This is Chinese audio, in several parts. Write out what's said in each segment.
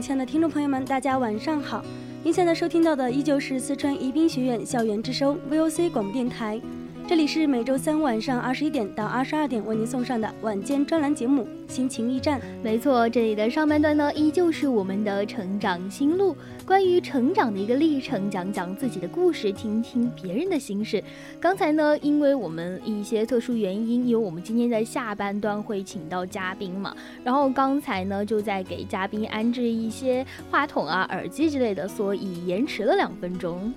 亲爱的听众朋友们，大家晚上好。您现在收听到的依旧是四川宜宾学院校园之声 VOC 广播电台，这里是每周三晚上二十一点到二十二点为您送上的晚间专栏节目《心情驿站》。没错，这里的上半段呢，依旧是我们的成长心路，关于成长的一个历程，讲讲自己的故事，听听别人的心事。刚才呢，因为我们一些特殊原因，因为我们今天在下半段会请到嘉宾嘛，然后刚才呢就在给嘉宾安置一些话筒啊、耳机之类的，所以延迟了两分钟。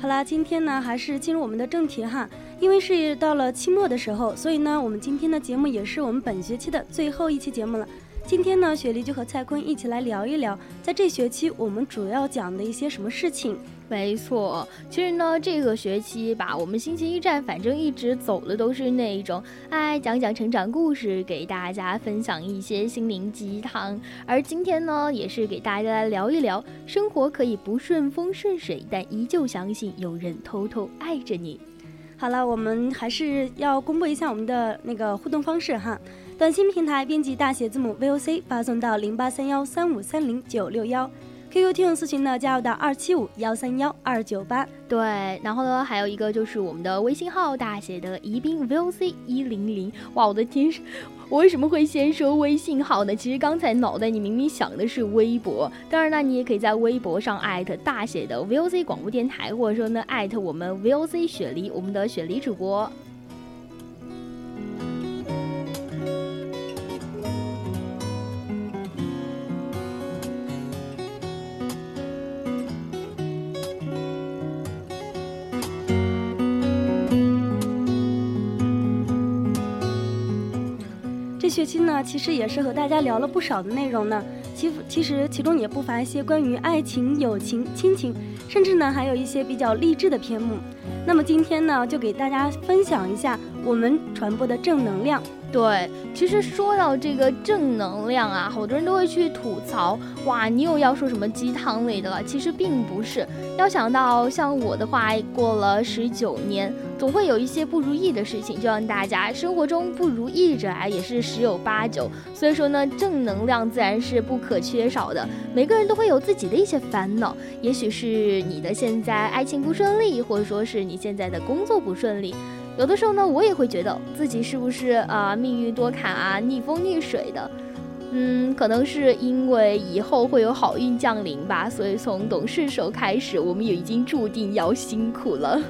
好啦，今天呢还是进入我们的正题哈，因为是到了期末的时候，所以呢我们今天的节目也是我们本学期的最后一期节目了。今天呢，雪莉就和蔡坤一起来聊一聊，在这学期我们主要讲的一些什么事情。没错，其实呢，这个学期吧，我们心情驿站反正一直走的都是那一种，哎，讲讲成长故事，给大家分享一些心灵鸡汤。而今天呢，也是给大家来聊一聊，生活可以不顺风顺水，但依旧相信有人偷偷爱着你。好了，我们还是要公布一下我们的那个互动方式哈。短信平台编辑大写字母 VOC 发送到零八三幺三五三零九六幺，QQ 听友私群呢加入到二七五幺三幺二九八。对，然后呢，还有一个就是我们的微信号大写的宜宾 VOC 一零零。哇，我的天，我为什么会先说微信号呢？其实刚才脑袋里明明想的是微博。当然呢，你也可以在微博上艾特大写的 VOC 广播电台，或者说呢艾特我们 VOC 雪梨，我们的雪梨主播。这期呢，其实也是和大家聊了不少的内容呢。其其实其中也不乏一些关于爱情、友情、亲情，甚至呢还有一些比较励志的篇目。那么今天呢，就给大家分享一下我们传播的正能量。对，其实说到这个正能量啊，好多人都会去吐槽，哇，你又要说什么鸡汤类的了？其实并不是。要想到像我的话，过了十九年，总会有一些不如意的事情，就像大家生活中不如意者啊，也是十有八九。所以说呢，正能量自然是不可缺少的。每个人都会有自己的一些烦恼，也许是你的现在爱情不顺利，或者说是你现在的工作不顺利。有的时候呢，我也会觉得自己是不是啊命运多坎啊，逆风逆水的。嗯，可能是因为以后会有好运降临吧，所以从懂事时候开始，我们也已经注定要辛苦了。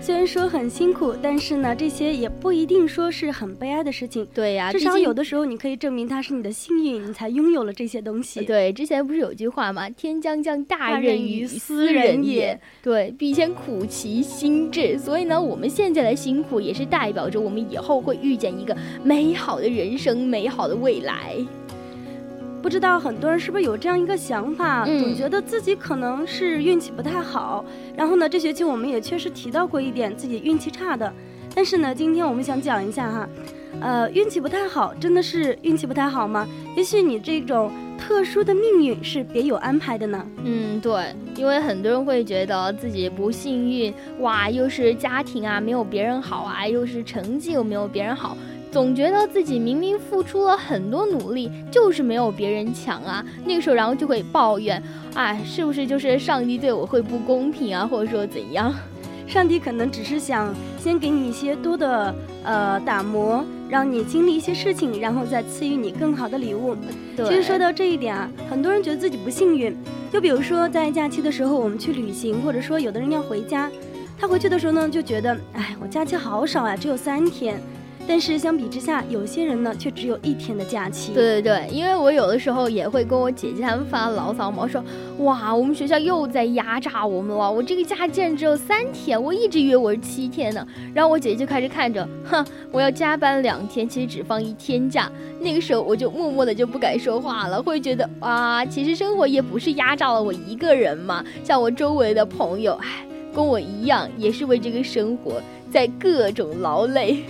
虽然说很辛苦，但是呢，这些也不一定说是很悲哀的事情。对呀，至少有的时候你可以证明它是你的幸运，你才拥有了这些东西。对，之前不是有句话吗？天将降大任于斯人也。对，必先苦其心志。所以呢，我们现在的辛苦也是代表着我们以后会遇见一个美好的人生、美好的未来。不知道很多人是不是有这样一个想法，嗯总觉得自己可能是运气不太好。然后呢，这学期我们也确实提到过一点自己运气差的。但是呢，今天我们想讲一下哈，呃，运气不太好，真的是运气不太好吗？也许你这种特殊的命运是别有安排的呢。嗯，对，因为很多人会觉得自己不幸运，哇，又是家庭啊没有别人好啊，又是成绩又没有别人好，总觉得自己明明付出了很多努力，就是没有别人强啊。那个时候，然后就会抱怨，哎，是不是就是上帝对我会不公平啊，或者说怎样？上帝可能只是想先给你一些多的呃打磨，让你经历一些事情，然后再赐予你更好的礼物。其实说到这一点啊，很多人觉得自己不幸运。就比如说在假期的时候，我们去旅行，或者说有的人要回家，他回去的时候呢，就觉得，哎，我假期好少啊，只有三天。但是相比之下，有些人呢却只有一天的假期。对对对，因为我有的时候也会跟我姐姐他们发牢骚嘛，我说哇，我们学校又在压榨我们了，我这个假竟然只有三天，我一直以为我是七天呢。然后我姐姐就开始看着，哼，我要加班两天，其实只放一天假。那个时候我就默默的就不敢说话了，会觉得哇，其实生活也不是压榨了我一个人嘛，像我周围的朋友，唉，跟我一样，也是为这个生活在各种劳累。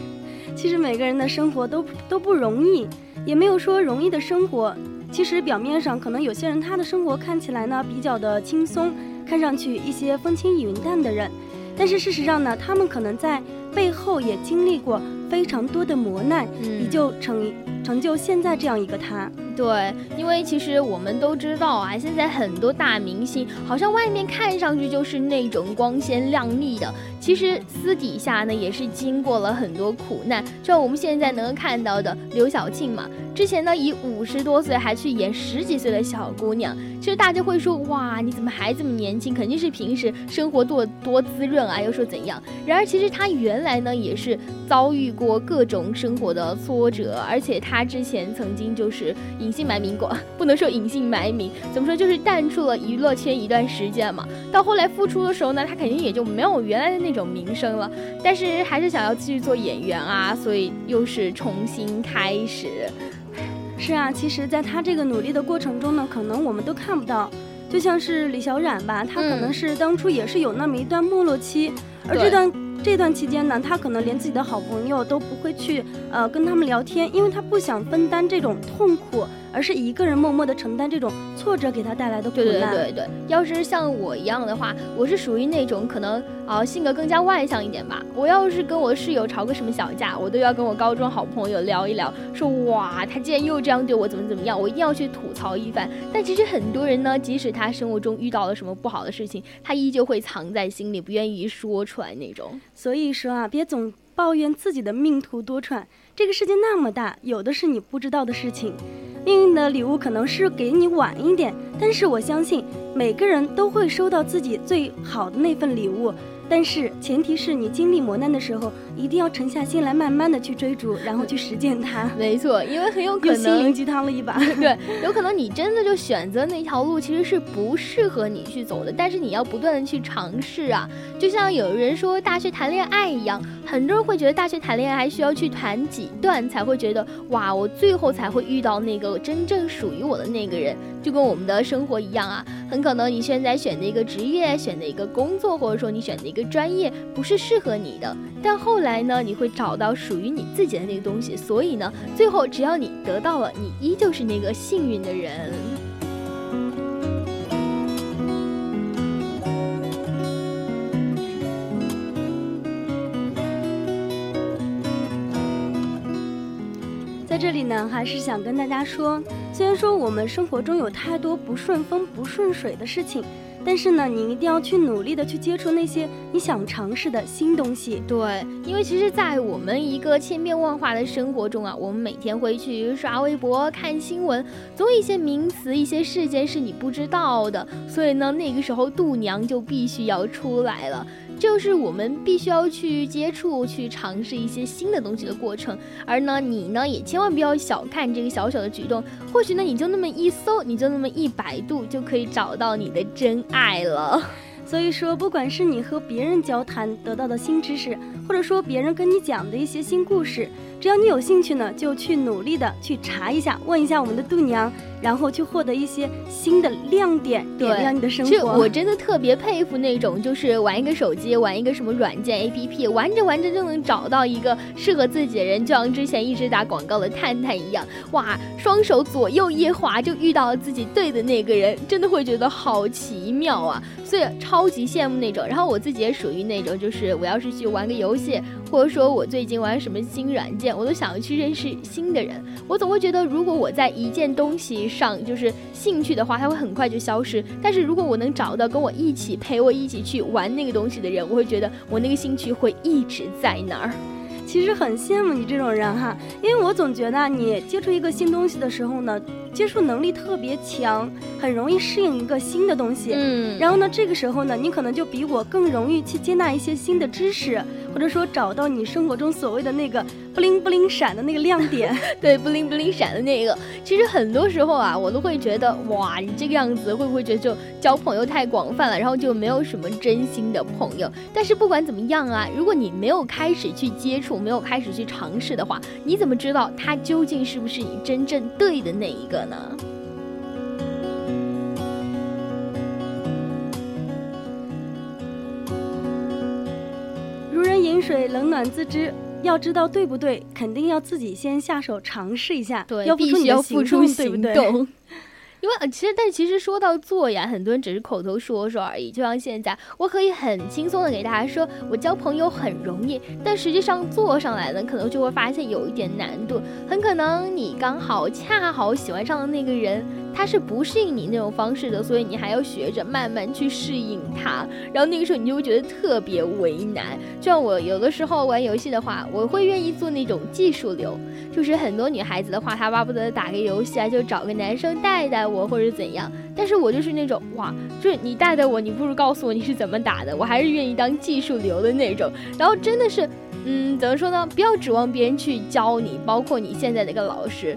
其实每个人的生活都都不容易，也没有说容易的生活。其实表面上可能有些人他的生活看起来呢比较的轻松，看上去一些风轻云淡的人，但是事实上呢，他们可能在背后也经历过非常多的磨难，也就成成就现在这样一个他。对，因为其实我们都知道啊，现在很多大明星好像外面看上去就是那种光鲜亮丽的，其实私底下呢也是经过了很多苦难。就像我们现在能看到的刘晓庆嘛，之前呢以五十多岁还去演十几岁的小姑娘，其实大家会说哇，你怎么还这么年轻？肯定是平时生活多多滋润啊，又说怎样？然而其实她原来呢也是遭遇过各种生活的挫折，而且她之前曾经就是。隐姓埋名过，不能说隐姓埋名，怎么说就是淡出了娱乐圈一段时间嘛。到后来复出的时候呢，他肯定也就没有原来的那种名声了。但是还是想要继续做演员啊，所以又是重新开始。是啊，其实，在他这个努力的过程中呢，可能我们都看不到。就像是李小冉吧，他可能是当初也是有那么一段没落期，而这段这段期间呢，他可能连自己的好朋友都不会去呃跟他们聊天，因为他不想分担这种痛苦。而是一个人默默的承担这种挫折给他带来的苦难。对对对对，要是像我一样的话，我是属于那种可能啊性格更加外向一点吧。我要是跟我室友吵个什么小架，我都要跟我高中好朋友聊一聊，说哇他竟然又这样对我，怎么怎么样，我一定要去吐槽一番。但其实很多人呢，即使他生活中遇到了什么不好的事情，他依旧会藏在心里，不愿意说出来那种。所以说啊，别总抱怨自己的命途多舛，这个世界那么大，有的是你不知道的事情。命运的礼物可能是给你晚一点，但是我相信每个人都会收到自己最好的那份礼物。但是前提是你经历磨难的时候，一定要沉下心来，慢慢的去追逐，然后去实践它。没错，因为很有可能心灵鸡汤了一把。对，有可能你真的就选择那条路，其实是不适合你去走的。但是你要不断的去尝试啊，就像有人说大学谈恋爱一样，很多人会觉得大学谈恋爱还需要去谈几段才会觉得哇，我最后才会遇到那个真正属于我的那个人。就跟我们的生活一样啊，很可能你现在选的一个职业，选的一个工作，或者说你选的一个专业不是适合你的，但后来呢，你会找到属于你自己的那个东西。所以呢，最后只要你得到了，你依旧是那个幸运的人。在这里呢，还是想跟大家说，虽然说我们生活中有太多不顺风、不顺水的事情，但是呢，你一定要去努力的去接触那些你想尝试的新东西。对，因为其实，在我们一个千变万化的生活中啊，我们每天会去刷微博、看新闻，总有一些名词、一些事件是你不知道的，所以呢，那个时候度娘就必须要出来了。就是我们必须要去接触、去尝试一些新的东西的过程，而呢，你呢也千万不要小看这个小小的举动，或许呢，你就那么一搜，你就那么一百度，就可以找到你的真爱了。所以说，不管是你和别人交谈得到的新知识，或者说别人跟你讲的一些新故事，只要你有兴趣呢，就去努力的去查一下，问一下我们的度娘。然后去获得一些新的亮点，点亮你的生活。其实我真的特别佩服那种，就是玩一个手机，玩一个什么软件 APP，玩着玩着就能找到一个适合自己的人，就像之前一直打广告的探探一样，哇，双手左右一滑就遇到了自己对的那个人，真的会觉得好奇妙啊！所以超级羡慕那种。然后我自己也属于那种，就是我要是去玩个游戏，或者说我最近玩什么新软件，我都想要去认识新的人。我总会觉得，如果我在一件东西。上就是兴趣的话，它会很快就消失。但是如果我能找到跟我一起陪我一起去玩那个东西的人，我会觉得我那个兴趣会一直在那儿。其实很羡慕你这种人哈，因为我总觉得你接触一个新东西的时候呢，接触能力特别强，很容易适应一个新的东西。嗯，然后呢，这个时候呢，你可能就比我更容易去接纳一些新的知识，或者说找到你生活中所谓的那个不灵不灵闪的那个亮点。对，不灵不灵闪的那个。其实很多时候啊，我都会觉得，哇，你这个样子会不会觉得就交朋友太广泛了，然后就没有什么真心的朋友？但是不管怎么样啊，如果你没有开始去接触，没有开始去尝试的话，你怎么知道他究竟是不是你真正对的那一个呢？水，冷暖自知。要知道对不对，肯定要自己先下手尝试一下。对，要付出你的必须要付出对不对？行动。因为呃其实，但其实说到做呀，很多人只是口头说说而已。就像现在，我可以很轻松的给大家说，我交朋友很容易，但实际上做上来呢，可能就会发现有一点难度。很可能你刚好恰好喜欢上的那个人，他是不适应你那种方式的，所以你还要学着慢慢去适应他。然后那个时候你就会觉得特别为难。就像我有的时候玩游戏的话，我会愿意做那种技术流，就是很多女孩子的话，她巴不得打个游戏啊，就找个男生带带我或者怎样。但是我就是那种哇，就是你带带我，你不如告诉我你是怎么打的，我还是愿意当技术流的那种。然后真的是，嗯，怎么说呢？不要指望别人去教你，包括你现在的一个老师。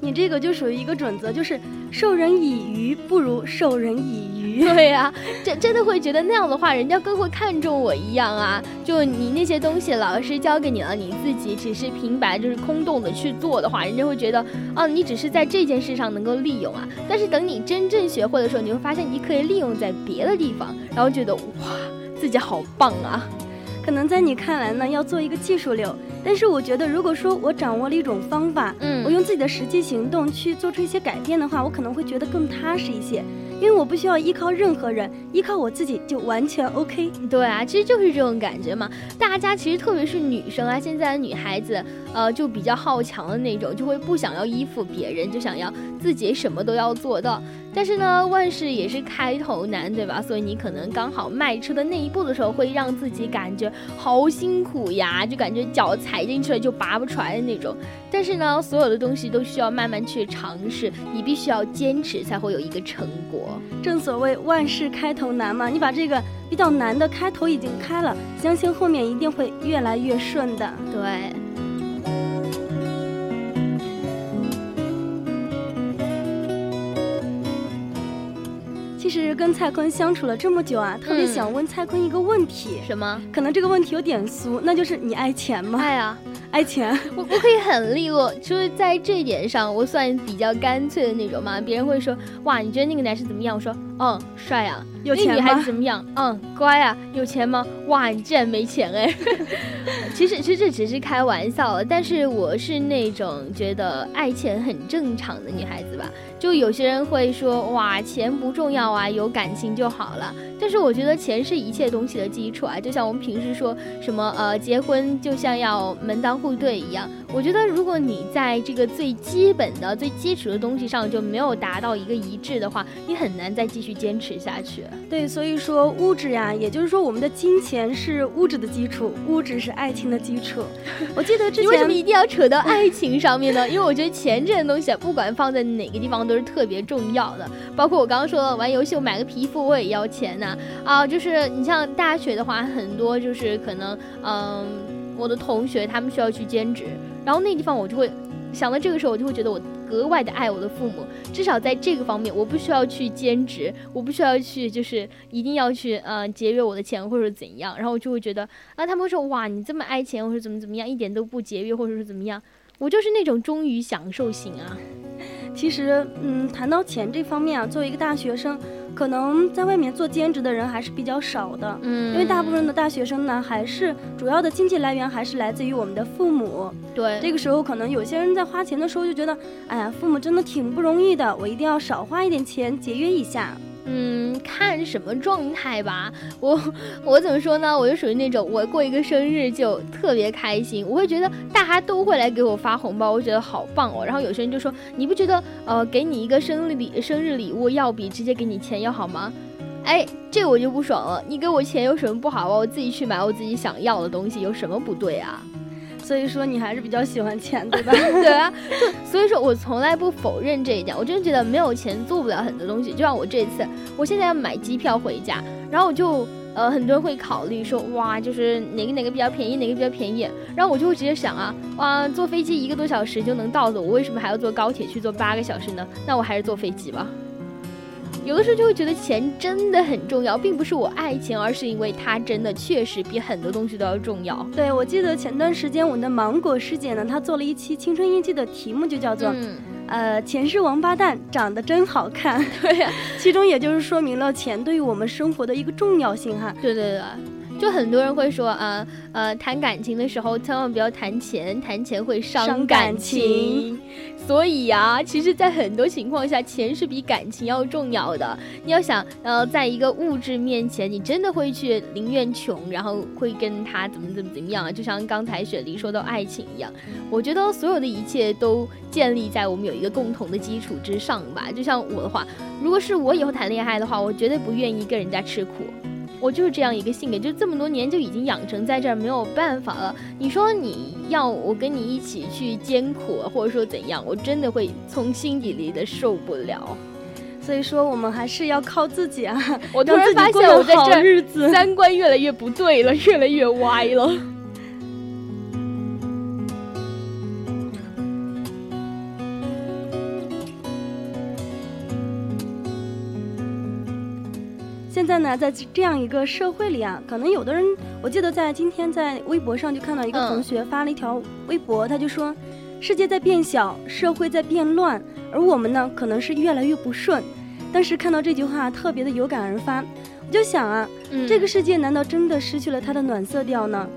你这个就属于一个准则，就是授人以鱼不如授人以渔。对呀、真真的会觉得那样的话，人家更会看重我一样啊。就你那些东西，老师教给你了，你自己只是平白就是空洞的去做的话，人家会觉得，哦，你只是在这件事上能够利用啊。但是等你真正学会的时候，你会发现你可以利用在别的地方，然后觉得哇，自己好棒啊。可能在你看来呢，要做一个技术流，但是我觉得，如果说我掌握了一种方法，嗯我用自己的实际行动去做出一些改变的话，我可能会觉得更踏实一些，因为我不需要依靠任何人，依靠我自己就完全 OK。对啊，其实就是这种感觉嘛。大家其实特别是女生啊，现在的女孩子，呃，就比较好强的那种，就会不想要依附别人，就想要自己什么都要做到。但是呢，万事也是开头难，对吧？所以你可能刚好迈出的那一步的时候，会让自己感觉好辛苦呀，就感觉脚踩进去了就拔不出来的那种。但是呢，所有的东西都需要慢慢去尝试，你必须要坚持，才会有一个成果。正所谓万事开头难嘛，你把这个比较难的开头已经开了，相信后面一定会越来越顺的。对。实跟蔡坤相处了这么久啊，特别嗯想问蔡坤一个问题，什么？可能这个问题有点俗，那就是你爱钱吗？爱啊！爱钱。我我可以很利落，就是在这一点上，我算比较干脆的那种嘛。别人会说，哇，你觉得那个男生怎么样？我说，嗯，帅啊。有钱那女孩子怎么样？嗯，乖啊。有钱吗？哇，你竟然没钱哎。其实其实这只是开玩笑了，但是我是那种觉得爱钱很正常的女孩子吧。就有些人会说，哇，钱不重要啊，有感情就好了。但是我觉得钱是一切东西的基础啊，就像我们平时说什么呃，结婚就像要门当户对一样。我觉得如果你在这个最基本的、最基础的东西上就没有达到一个一致的话，你很难再继续坚持下去。对，所以说物质呀，也就是说我们的金钱是物质的基础，物质是爱情的基础。我记得之 前为什么一定要扯到爱情上面呢？因为我觉得钱这件东西啊，不管放在哪个地方都是特别重要的。包括我刚刚说了，玩游戏我买个皮肤我也要钱呐、啊。就是你像大学的话，很多就是可能嗯，我的同学他们需要去兼职，然后那地方我就会想到这个时候，我就会觉得我格外的爱我的父母，至少在这个方面，我不需要去兼职，我不需要去就是一定要去呃节约我的钱或者怎样，然后我就会觉得啊，他们会说哇你这么爱钱或者怎么怎么样，一点都不节约或者是怎么样，我就是那种忠于享受型啊。其实，嗯，谈到钱这方面啊，作为一个大学生，可能在外面做兼职的人还是比较少的。嗯因为大部分的大学生呢，还是主要的经济来源还是来自于我们的父母。对这个时候，可能有些人在花钱的时候就觉得，哎呀，父母真的挺不容易的，我一定要少花一点钱，节约一下。嗯，看什么状态吧。我我怎么说呢？我就属于那种，我过一个生日就特别开心，我会觉得大家都会来给我发红包，我觉得好棒哦。然后有些人就说，你不觉得呃，给你一个生日礼生日礼物要比直接给你钱要好吗？哎，这我就不爽了。你给我钱有什么不好啊？我自己去买我自己想要的东西有什么不对啊？所以说你还是比较喜欢钱，对吧？对啊，所以说我从来不否认这一点。我真的觉得没有钱做不了很多东西。就像我这次，我现在要买机票回家，然后我就呃很多人会考虑说哇，就是哪个哪个比较便宜，哪个比较便宜。然后我就会直接想啊，哇，坐飞机一个多小时就能到的，我为什么还要坐高铁去坐八个小时呢？那我还是坐飞机吧。有的时候就会觉得钱真的很重要，并不是我爱钱，而是因为它真的确实比很多东西都要重要。对，我记得前段时间我的芒果师姐呢，她做了一期青春印记的题目，就叫做“呃，钱是王八蛋，长得真好看”。对呀，其中也就是说明了钱对于我们生活的一个重要性哈。对对对。就很多人会说啊，呃，谈感情的时候千万不要谈钱，谈钱会伤感情。所以呀，其实，在很多情况下，钱是比感情要重要的。你要想，呃，在一个物质面前，你真的会去宁愿穷，然后会跟他怎么怎么怎么样啊？就像刚才雪梨说到爱情一样，我觉得所有的一切都建立在我们有一个共同的基础之上吧。就像我的话，如果是我以后谈恋爱的话，我绝对不愿意跟人家吃苦。我就是这样一个性格，就这么多年就已经养成在这儿没有办法了。你说你要我跟你一起去艰苦，或者说怎样，我真的会从心底里的受不了。所以说，我们还是要靠自己啊！我突然发现我在这日子三观越来越不对了，越来越歪了。在呢，在这样一个社会里啊，可能有的人，我记得在今天在微博上就看到一个同学发了一条微博，他就说，世界在变小，社会在变乱，而我们呢，可能是越来越不顺。当时看到这句话，特别的有感而发，我就想啊，这个世界难道真的失去了它的暖色调呢？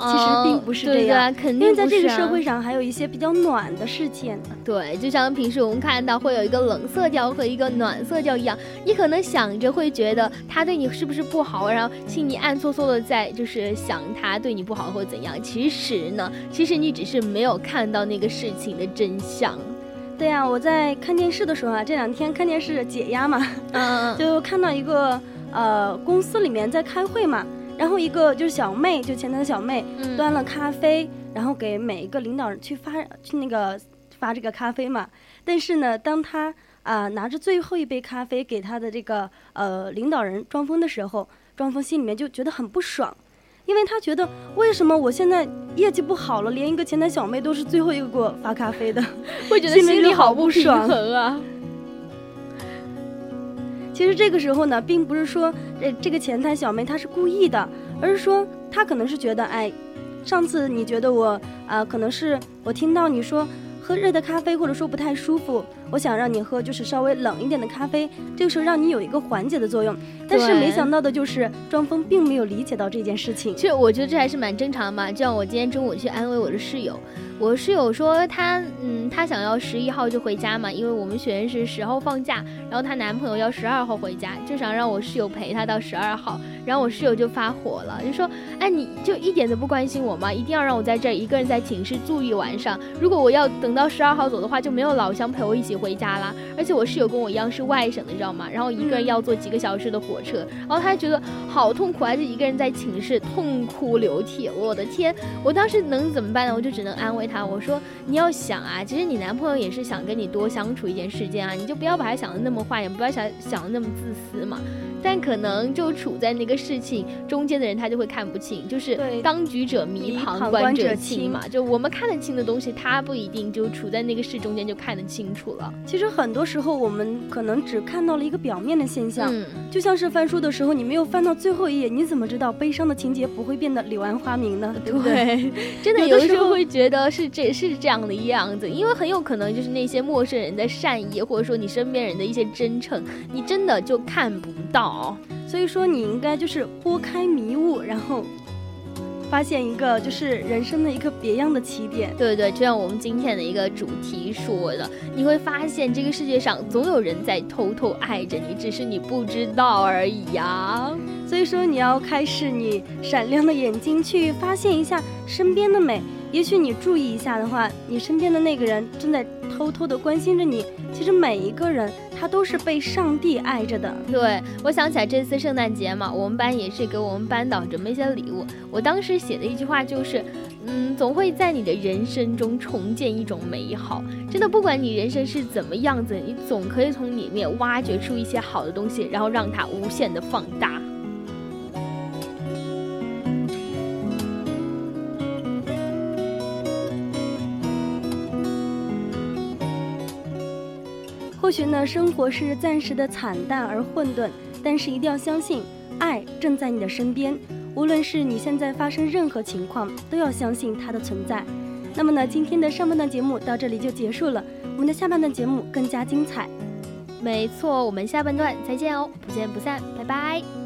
其实并不是这样，因为在这个社会上还有一些比较暖的事情。对，就像平时我们看到会有一个冷色调和一个暖色调一样，你可能想着会觉得他对你是不是不好，然后心里暗搓搓的在就是想他对你不好或怎样。其实呢，其实你只是没有看到那个事情的真相。对呀，我在看电视的时候啊，这两天看电视解压嘛，嗯，就看到一个呃公司里面在开会嘛。然后一个就是小妹，就前台的小妹，端了咖啡，然后给每一个领导人去发，去那个发这个咖啡嘛。但是呢，当他啊拿着最后一杯咖啡给他的这个呃领导人庄峰的时候，庄峰心里面就觉得很不爽，因为他觉得为什么我现在业绩不好了，连一个前台小妹都是最后一个给我发咖啡的，会觉得心里好不平衡啊。其实这个时候呢，并不是说，呃，这个前台小妹她是故意的，而是说她可能是觉得，哎，上次你觉得我，啊，可能是我听到你说喝热的咖啡，或者说不太舒服。我想让你喝就是稍微冷一点的咖啡，这个时候让你有一个缓解的作用。但是没想到的就是庄峰并没有理解到这件事情。其实我觉得这还是蛮正常的嘛。就像我今天中午去安慰我的室友，我室友说她嗯她想要十一号就回家嘛，因为我们学院是十号放假，然后她男朋友要十二号回家，就想让我室友陪她到十二号。然后我室友就发火了，就说哎你就一点都不关心我吗？一定要让我在这儿一个人在寝室住一晚上？如果我要等到十二号走的话，就没有老乡陪我一起。回家啦，而且我室友跟我一样是外省的，你知道吗？然后一个人要坐几个小时的火车，然后他还觉得好痛苦，还是一个人在寝室痛哭流涕。我的天，我当时能怎么办呢？我就只能安慰他，我说你要想啊，其实你男朋友也是想跟你多相处一点时间啊，你就不要把他想的那么坏，也不要想想的那么自私嘛。但可能就处在那个事情中间的人，他就会看不清，就是当局者迷，旁观者清嘛。就我们看得清的东西，他不一定就处在那个事中间就看得清楚了。其实很多时候，我们可能只看到了一个表面的现象，就像是翻书的时候，你没有翻到最后一页，你怎么知道悲伤的情节不会变得柳暗花明呢？对不对？真的有的时候会觉得是这是这样的一样子，因为很有可能就是那些陌生人的善意，或者说你身边人的一些真诚，你真的就看不到。所以说，你应该就是拨开迷雾，然后发现一个就是人生的一个别样的起点。对对，就像我们今天的一个主题说的，你会发现这个世界上总有人在偷偷爱着你，只是你不知道而已呀。所以说，你要开始你闪亮的眼睛去发现一下身边的美。也许你注意一下的话，你身边的那个人正在偷偷的关心着你。其实每一个人，他都是被上帝爱着的。对我想起来这次圣诞节嘛，我们班也是给我们班导准备一些礼物。我当时写的一句话就是，嗯，总会在你的人生中重建一种美好。真的，不管你人生是怎么样子，你总可以从里面挖掘出一些好的东西，然后让它无限的放大。或许呢，生活是暂时的惨淡而混沌，但是一定要相信，爱正在你的身边。无论是你现在发生任何情况，都要相信它的存在。那么呢，今天的上半段节目到这里就结束了，我们的下半段节目更加精彩。没错，我们下半段再见哦，不见不散，拜拜。